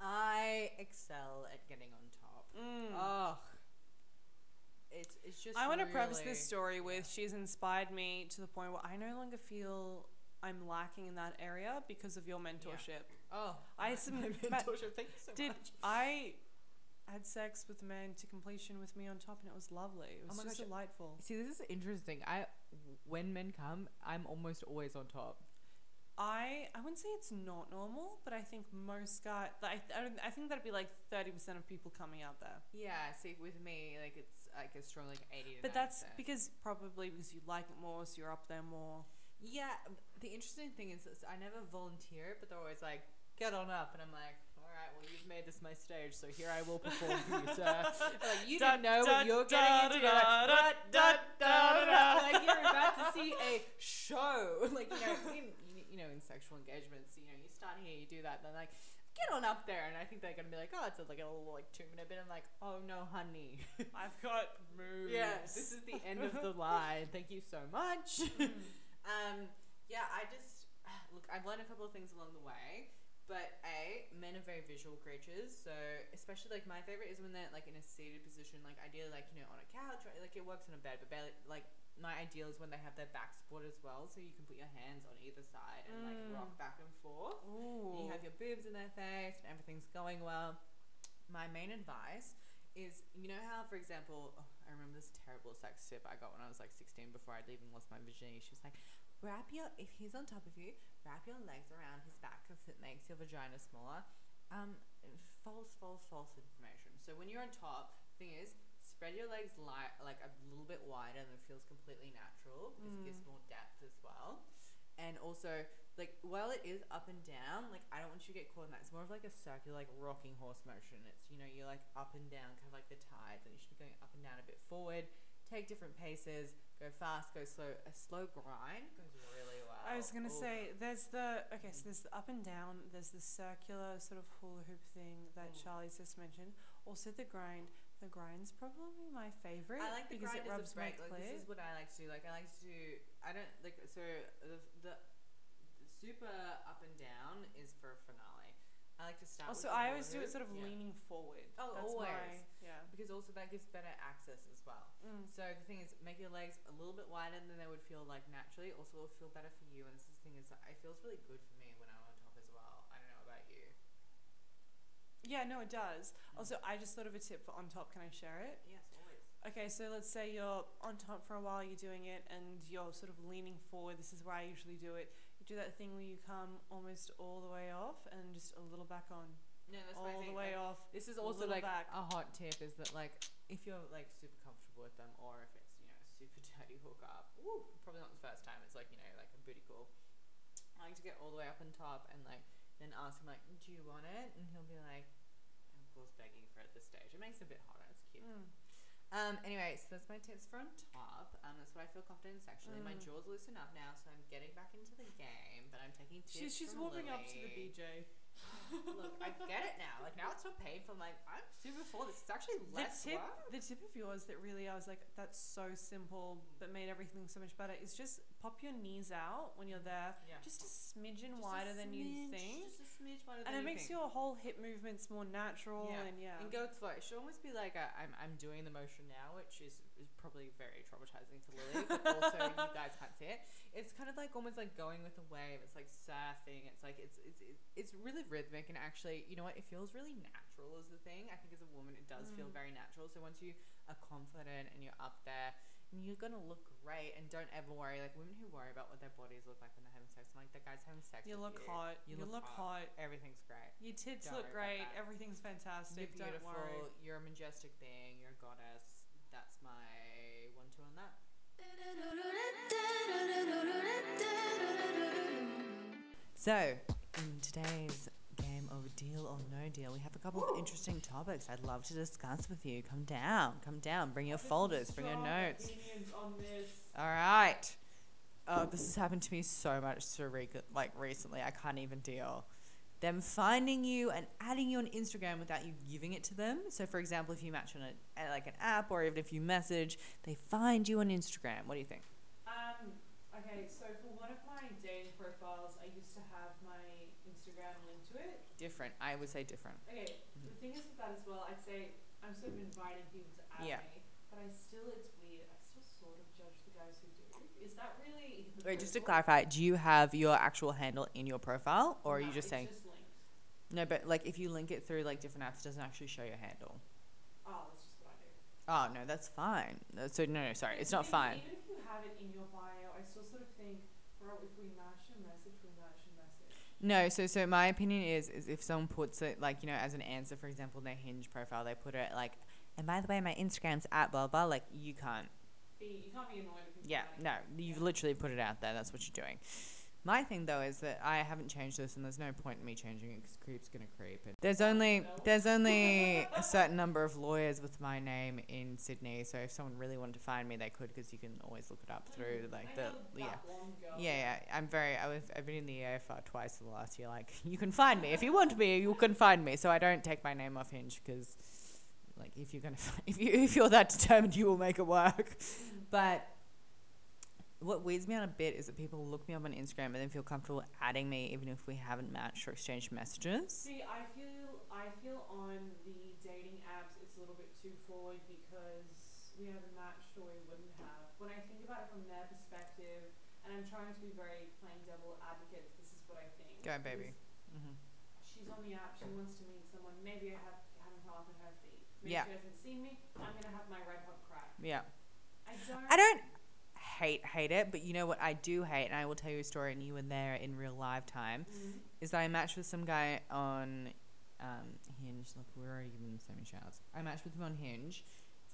I excel at getting on top. Mm. Oh, it's it's just. I want to preface really- this story with she's inspired me to the point where I no longer feel I'm lacking in that area because of your mentorship. Oh, I my- some- my mentorship. Thank you so Did much. I had sex with men to completion with me on top, and it was lovely. It was Oh my just gosh. delightful. See, this is interesting. I when men come, I'm almost always on top. I I wouldn't say it's not normal, but I think most guys. I I, don't, I think that'd be like thirty percent of people coming out there. Yeah, see, with me, like it's like a strong like eighty. But that's 90%. because probably because you like it more, so you're up there more. Yeah, um, the interesting thing is, is I never volunteer, but they're always like, "Get on up," and I'm like, "All right, well, you've made this my stage, so here I will perform for you, sir." like you didn't know what you're getting into. You're like, da- "Da- da- da- da- da." da." like you're about to see a show. like you know, in, you know, in sexual engagements, you know, you start here, you do that, then like. Get on up there, and I think they're gonna be like, "Oh, it's a, like a little like two minute bit." I'm like, "Oh no, honey, I've got moves. yeah, this is the end of the line. Thank you so much." Um, yeah, I just look. I've learned a couple of things along the way, but a men are very visual creatures. So especially like my favorite is when they're like in a seated position, like ideally like you know on a couch, or, like it works on a bed, but barely, like my ideal is when they have their back support as well, so you can put your hands on either side and like Mm. rock back and forth. Ooh. You have your boobs in their face and everything's going well. My main advice is you know how, for example, oh, I remember this terrible sex tip I got when I was like 16 before I'd even lost my virginity. She was like, wrap your, if he's on top of you, wrap your legs around his back because it makes your vagina smaller. Um, false, false, false information. So when you're on top, thing is, spread your legs light, like a little bit wider and it feels completely natural because it gives more depth as well. And also, like, while it is up and down, like, I don't want you to get caught in that. It's more of like a circular, like, rocking horse motion. It's, you know, you're like up and down, kind of like the tides, and you should be going up and down a bit forward. Take different paces, go fast, go slow. A slow grind goes really well. I was gonna Oof. say there's the okay, so there's the up and down, there's the circular sort of hula hoop thing that Mm. Charlie's just mentioned. Also the grind. The grind's probably my favorite I like the because grind it as rubs a my break. Like, this is what I like to do. Like I like to do. I don't like so the the, the super up and down is for a finale. I like to start. also, the I always do it sort of Yeah. leaning forward. Oh, That's always. My, yeah. because also that gives better access as well. Mm. So the thing is, make your legs a little bit wider than they would feel like naturally. Also, it'll feel better for you. And this is the thing is, that it feels really good for me when I'm on top as well. I don't know about you. Yeah, no, it does. Also, I just thought of a tip for on top. Can I share it? Yes, always. Okay, so let's say you're on top for a while, you're doing it, and you're sort of leaning forward. This is where I usually do it. Do that thing where you come almost all the way off and just a little back on. No, that's all my the way like, off. This is also like back. a hot tip is that like if you're like super comfortable with them or if it's you know super dirty hookup, woo, probably not the first time. It's like you know like a booty call. I like to get all the way up on top and like then ask him like, "Do you want it?" And he'll be like, of course, begging for it at this stage. It makes it a bit hotter. It's cute. Mm. Um. Anyway, so that's my tips for on top. Um. That's what I feel confident in sexually. My Mm. jaws loosen up now, so I'm getting back into the game. But I'm taking tips She's she's from warming up to the BJ. Look, I get it now. Like now it's not painful. I'm like, I'm super full. This is actually less The tip, work. the tip of yours that really I was like, that's so simple, but made everything so much better. Is just pop your knees out when you're there, Yeah. just a smidgen Just a wider than you smidge, think, Just a smidge wider and it you makes think. your whole hip movements more natural. Yeah. And yeah, And go slow. It should almost be like a, I'm, I'm doing the motion now, which is, is probably very traumatizing to Lily, but also you guys can't see it. It's kind of like almost like going with the wave. It's like surfing. It's like it's it's it's- really rhythmic and actually, you know what? It feels really natural as the thing. I think as a woman, it does feel Mm. very natural. So once you are confident and you're up there, you're gonna look great. And don't ever worry. Like women who worry about what their bodies look like when they're having sex, I'm like the guy's having sex. you with look you. hot. You You, look look, hot. hot. Everything's great. Your tits Don't look great. Everything's fantastic. You're Don't beautiful. worry. You're a majestic being. You're a goddess. That's my one-two on that. So, in today's game of Deal or No Deal, we have a couple of interesting topics I'd love to discuss with you. Come down, come down, bring your folders, bring your notes. All right. Oh, this has happened to me so much so like recently. I can't even deal. Them finding you and adding you on Instagram without you giving it to them. So, for example, if you match on a, like an app or even if you message, they find you on Instagram. What do you think? Um, okay, so for one of my dating profiles, I used to have my Instagram Different. I would say different. Okay, the thing is with that as well, I'd say I'm sort of inviting people to add Yeah. me, but I still, it's weird. I still sort of judge the guys who do. Is that really? Wait, just to hypocritical? clarify, do you have your actual handle in your profile or are No, you just it's saying Just linked. no? But like if you link it through like different apps, it doesn't actually show your handle. Oh, that's just what I do. Oh no, that's fine. Uh, So no, no, sorry, it's the not thing is, fine. Even if you have it in your bio, I still sort of think, bro, if we match a message, we match. No, so so my opinion is is if someone puts it like you know as an answer, for example, in their Hinge profile, they put it like, and by the way, my Instagram's at blah blah. Like you can't. Be, you can't be annoyed Yeah, no, you've literally put it out there. That's what you're doing. My thing though is that I haven't changed this, and there's no point in me changing it because creep's gonna creep. And there's only there's only a certain number of lawyers with my name in Sydney, so if someone really wanted to find me, they could because you can always look it up through Mm, like the yeah. Yeah, yeah, I'm very. I was. I've been in the AFR twice in the last year. Like, you can find me if you want me. You can find me. So I don't take my name off Hinge because, like, if you're gonna, if you if you're that determined, you will make it work. But what weirds me out a bit is that people look me up on Instagram and then feel comfortable adding me even if we haven't matched or exchanged messages. See, I feel I feel on the dating apps it's a little bit too forward because we haven't matched or we wouldn't have. When I think about it from their perspective, and I'm trying to be very plain devil advocate, this is what I think. Go, baby. is hmm She's on the app. She wants to meet someone. Maybe I have haven't up her feed. Maybe Yeah. she hasn't seen me. I'm gonna have my red hot crack. Yeah. I don't. I don't hate hate it, but you know what I do hate, and I will tell you a story, and you were there in real live time. Mm. is that I matched with some guy on um, Hinge. Look, we're already giving them so many shouts. I matched with him on Hinge,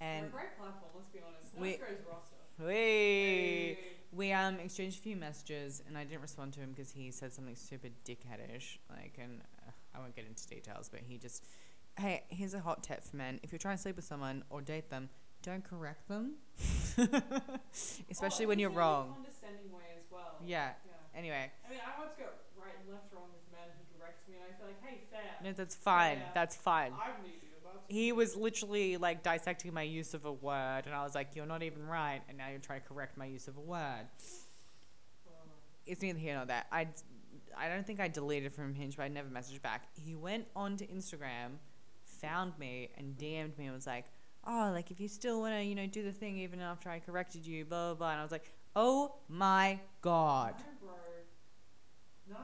and We're a great platform. Let's be honest. we- roster. we Hey. we um exchanged a few messages, and I didn't respond to him because he said something super dickheadish. Like, and uh, I won't get into details, but he just, hey, here's a hot tip for men: if you're trying to sleep with someone or date them, don't correct them, especially Oh, when you're a wrong. condescending way as well. Yeah. Yeah. Anyway, I mean, I once go right and left wrong with men who correct me, and I feel like, hey, fair. no, that's fine. Yeah. That's fine. I'm. He was literally like dissecting my use of a word, and I was like, "You're not even right," and now you're trying to correct my use of a word. Oh. It's neither here nor there. I, I don't think I deleted from Hinge, but I never messaged back. He went onto Instagram, found me, and DM'd me and was like, "Oh, like if you still want to, you know, do the thing even after I corrected you, blah blah blah." And I was like, "Oh my god." No, bro. No.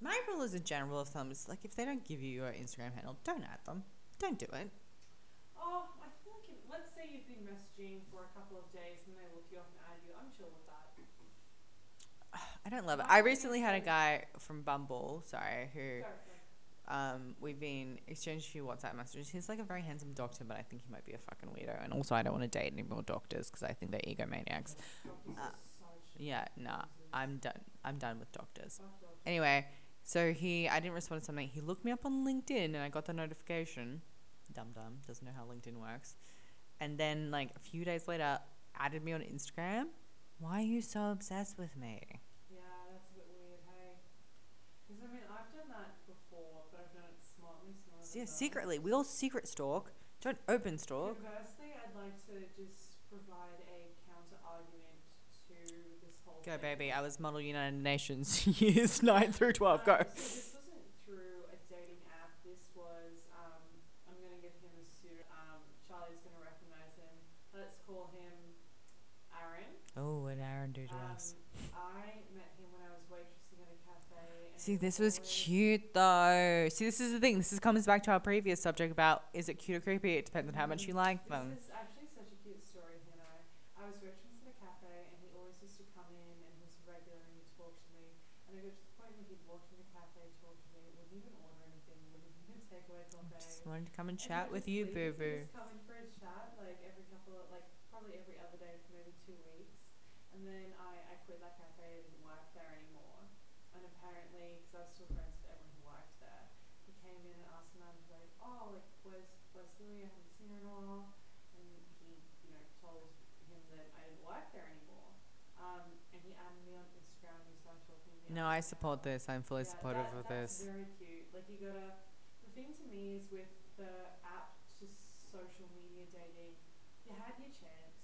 My rule as a general of thumb is like if they don't give you your Instagram handle, don't add them. Don't do it. Oh, I feel like if, let's say you've been messaging for a couple of days and they look you up and add you. I'm chill with that. I don't love it. I recently had a guy from Bumble, sorry, who go. Um we've been exchanged a few WhatsApp messages. He's like a very handsome doctor, but I think he might be a fucking weirdo. And also, I don't want to date any more doctors because I think they're egomaniacs. Uh, Yeah, nah. I'm done. I'm done with doctors. Anyway, So he, I didn't respond to something. He looked me up on LinkedIn, and I got the notification. Dumb dumb doesn't know how LinkedIn works. And then like a few days later, added me on Instagram. Why are you so obsessed with me? Yeah, that's a bit weird, hey. Because I mean, I've done that before, but I've done it smartly. Yeah, secretly, we all secret stalk. Don't open stalk. Conversely, I'd like to just provide a counter argument to this whole Go, thing. baby. I was Model United Nations years nine through twelve. Go. Um, so this wasn't through a dating app. This was, um, I'm going to give him a pseudo. Um, Charlie's going to recognize him. Let's call him Aaron. Oh, what Aaron do to Um, us? I met him when I was waitressing at a cafe. And See, this was cute though. See, this is the thing. This is, comes back to our previous subject about is it cute or creepy? It depends on how much you like them. This is actually such a cute story, you know. I was waitressing at a cafe, and he always used to come in, and he was regular, and he'd talk to me. And I got to the point where he'd walk in the cafe, talk to me, wouldn't even order anything, wouldn't even take away coffee. Just wanted to come and And chat he'd with you, boo boo. Come in for a chat, like every couple of, like probably every other day for maybe two weeks. And then I, I quit that cafe, I didn't work there anymore. And apparently, because I was still friends with everyone who worked there, he came in and asked the manager, like, oh, like, where's, where's Lily? I haven't seen her in a while. And he, you know, told him that I didn't work there anymore. Um, and he added me on Instagram and we started talking. to me No, I support this. I'm fully Yeah, supportive that- of that's this. very cute. Like you gotta. The thing to me is with the app to social media dating, you had your chance.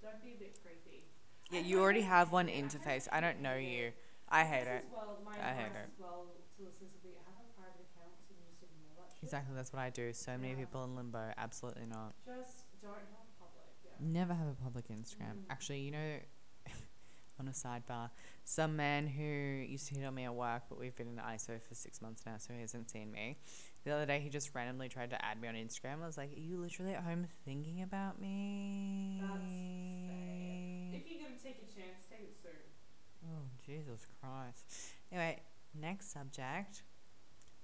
Don't be a bit creepy. Yeah, you already have one it. I kinda interface. I don't know you. I hate it. Well, my I hate it. well to listeners would be have a private account so you can just ignore that shit. Exactly, that's what I do. So many Yeah. people in limbo. Absolutely not. Just don't have public. Yeah. Never have a public Instagram. Mm. Actually, you know, on a sidebar, some man who used to hit on me at work, but we've been in ISO for six months now, so he hasn't seen me. The other day, he just randomly tried to add me on Instagram. I was like, "Are you literally at home thinking about me?" If you're gonna take a chance, take it soon. Oh, Jesus Christ. Anyway, next subject.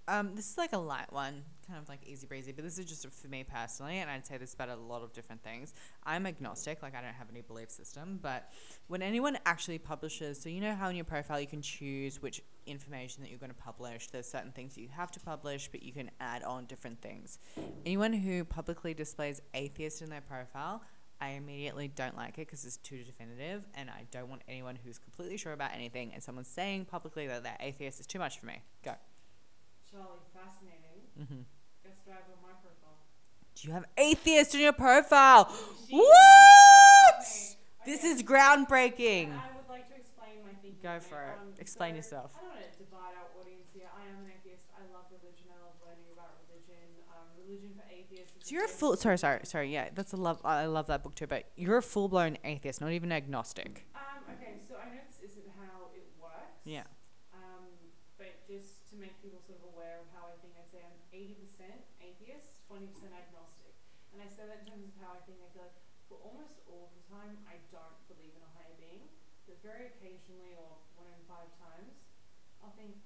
Um, this is like a light one, kind of like easy breezy, but this is just for me personally, and I'd say this about a lot of different things. I'm agnostic, like I don't have any belief system, but when anyone actually publishes, so you know how in your profile you can choose which information that you're going to publish, there's certain things you have to publish, but you can add on different things. Anyone who publicly displays atheist in their profile, I immediately don't like it because it's too definitive, and I don't want anyone who's completely sure about anything and someone saying publicly that they're atheist is too much for me. Go. Charlie, fascinating. Mm-hmm. Guess what I have on my profile? Do you have atheist in your profile? What? This okay. is groundbreaking. I would like to explain my thinking. Go for it. Um, Explain so yourself. I don't want to divide our audience here. I am an atheist. I love religion. I love learning about religion. Um, religion for atheists. is So you're a full. Sorry, sorry, sorry. Yeah, that's a love. I love that book too. But you're a full blown atheist, not even agnostic. Um, okay, so I know this isn't how it works. Yeah. Um, but just to make people sort of aware of how I think, I'd say I'm 80% atheist, 20% agnostic. And I say that in terms of how I think. I feel like for almost all the time, I don't believe in a higher being. But very occasionally, or one in five times, I'll think.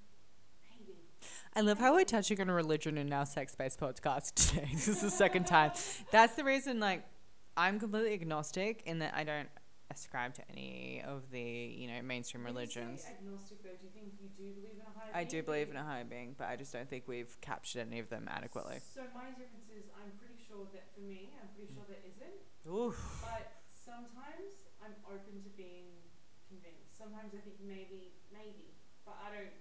I love how we're touching on religion in our sex based podcast today. this is the second time. That's the reason, like, I'm completely agnostic in that I don't ascribe to any of the, you know, mainstream When religions. agnostic, though, do you think you do believe in a higher I being? do believe in a higher being, but I just don't think we've captured any of them adequately. So my difference is, I'm pretty sure that for me, I'm pretty sure there isn't. Oof. But sometimes I'm open to being convinced. Sometimes I think maybe, maybe, but I don't.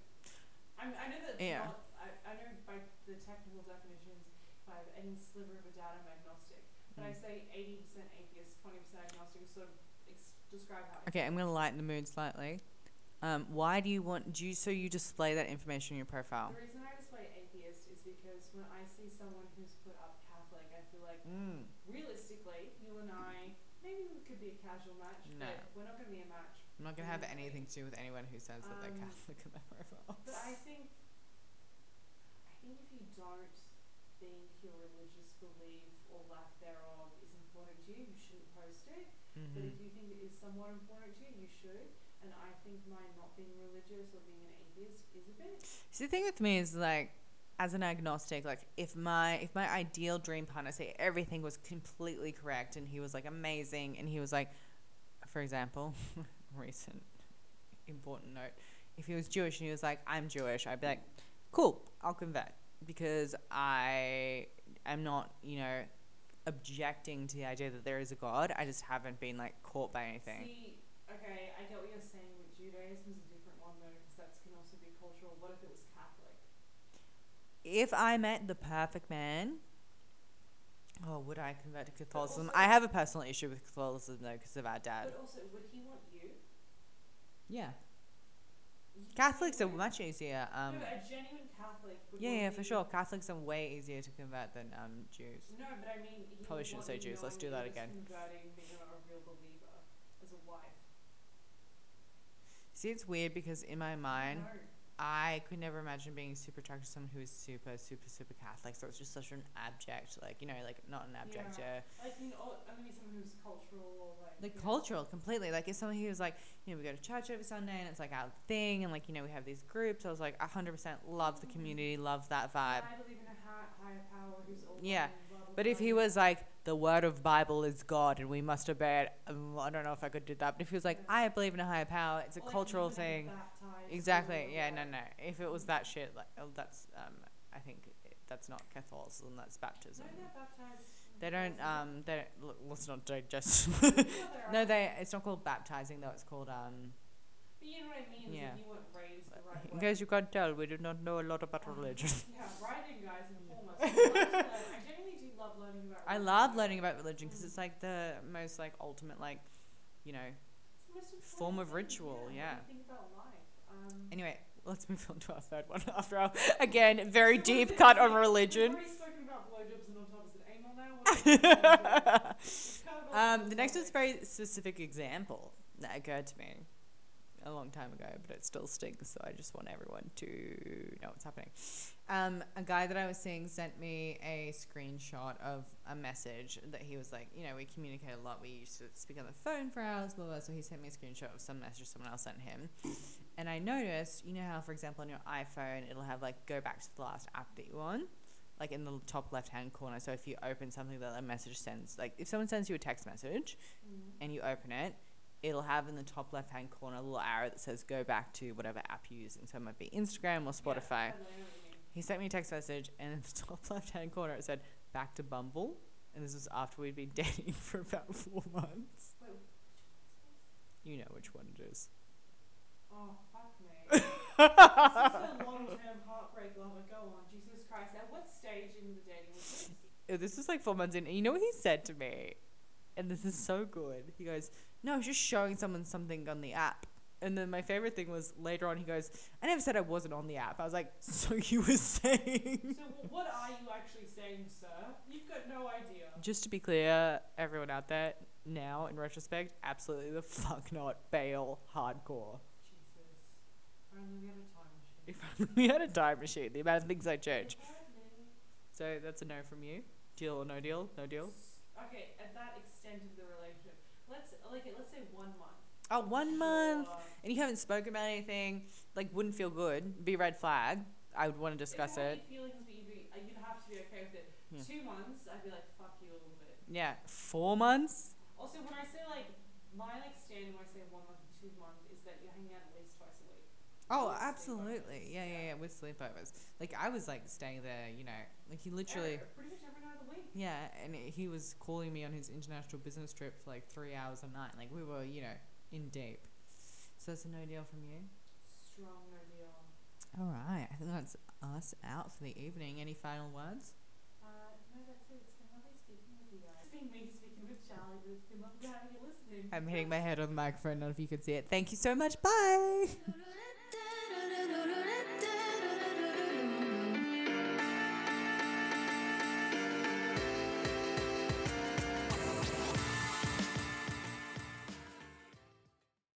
I'm, I know that Yeah. not. I, I know by the technical definitions, I any sliver of a doubt, I'm agnostic. But I Mm. say 80% atheist, 20% agnostic. Sort of ex- describe how. I Okay. I'm gonna lighten the mood slightly. Um, why do you want? Do you so you display that information in your profile? The reason I display atheist is because when I see someone who's put up Catholic, I feel like Mm. realistically, you and I, maybe we could be a casual match, No. but we're not going to be a match. I'm not gonna have anything to do with anyone who says that they're Um, Catholic in their profile. But I think, I think if you don't think your religious belief or lack thereof is important to you, you shouldn't post it. But Mm-hmm. if you think it is somewhat important to you, you should. And I think my not being religious or being an atheist is a bit. See, the thing with me is like, as an agnostic, like if my if my ideal dream partner say everything was completely correct and he was like amazing and he was like, for example, recent important note, if he was Jewish and he was like, I'm Jewish, I'd be like, cool, I'll convert because I am not, you know, objecting to the idea that there is a God. I just haven't been like caught by anything. See, okay, I get what you're saying, but Judaism is a different one though, because that can also be cultural. What if it was Catholic? If I met the perfect man, oh, would I convert to Catholicism? also- I have a personal issue with Catholicism though because of our dad. But also, would he want? Yeah, Catholics are much easier. Um, no, a genuine Catholic. Would yeah, yeah, for sure. Catholics are way easier to convert than um, Jews. No, but I mean, he Probably shouldn't say Jews, let's do that that he was again. Converting, being a real believer as a wife. See, it's weird because in my mind, No. I could never imagine being super attracted to someone who is super, super, super Catholic. So it's just such an abject, like you know, like not an abject, Yeah. yeah, Like, you know, only someone who's cultural or like. like cultural completely. Like if someone who's like, you know, we go to church every Sunday and it's like our thing, and like you know we have these groups. I was like, hundred percent love the community, love that vibe. I believe in a higher power who's all. Yeah, But if he was like, the word of Bible is God and we must obey it, um, I don't know if I could do that. But if he was like, I believe in a higher power, it's a Or, cultural like, thing. baptized Exactly. Yeah. No. No. If it was that shit, like oh, that's um, I think that's not Catholicism. That's baptism. No, they're baptized. They don't um. They don't, look, let's not digest. No, they. It's not called baptizing though. It's called um. But you know what I mean? Yeah. You weren't raised the right In way. case you can't tell, we do not know a lot about Um, religion. Yeah, writing guys inform us. I love to learn- I genuinely do love learning about. I religion. love learning about religion because it's like the most like ultimate like, you know. It's the most important form of ritual, Yeah. yeah. Anyway, let's move on to our third one after our again very deep cut on religion. already spoken about blowjobs and on top is it anal now? What is it? We've covered all Um, the next one's a very specific example that occurred to me a long time ago, but it still stings, so I just want everyone to know what's happening. Um, a guy that I was seeing sent me a screenshot of a message that he was like, you know, we communicate a lot. We used to speak on the phone for hours, blah, blah. So he sent me a screenshot of some message someone else sent him. And I noticed, you know how, for example, on your iPhone, it'll have like go back to the last app that you're on? Like in the top left hand corner. So if you open something that a message sends, like if someone sends you a text message, Mm. and you open it, it'll have in the top left hand corner a little arrow that says go back to whatever app you're using. So it might be Instagram or Spotify. Yeah, I know what you mean. He sent me a text message, and in the top left hand corner it said back to Bumble. And this was after we'd been dating for about four months. Wait, You know which one it is. Oh fuck me. this is a long-term heartbreak lover. Go on, Jesus Christ. At what stage in the dating was this? This was like four months in. And you know what he said to me? And this is so good. He goes, No, I was just showing someone something on the app. And then my favorite thing was later on, he goes, I never said I wasn't on the app. I was like, So you were saying. So what are you actually saying, sir? You've got no idea. Just to be clear, everyone out there, now in retrospect, absolutely the fuck not. Bail hardcore. If we had a time machine. Only had a time machine, the amount of things I change. So that's a no from you. Deal or no deal? No deal. Okay, at that extent of the relationship, let's like let's say one month. Oh, one month. Sure. And you haven't spoken about anything, like wouldn't feel good. Be red flag. I would want to discuss if there were it. any feelings, but you'd, be, uh, you'd have to be okay with it. Yeah. Two months, I'd be like, fuck you a little bit. Yeah, four months. Also, when I say like my like standard when I say one month two months is that you're hanging out at least twice a week. Oh, absolutely. Yeah, yeah, yeah. With sleepovers. Like I was like staying there, you know, like he literally. Every- pretty much every night of the week. Yeah, and he was calling me on his international business trip for like three hours a night. Like we were, you know, in deep. So that's a no deal from you. Strong no deal. All right, I think that's us out for the evening. Any final words? Uh, no, that's it. It's been lovely speaking with you guys. It's been me speaking with Charlie, but it's been lovely having you listening. I'm hitting my head on the microphone. None if you can see it. Thank you so much. Bye.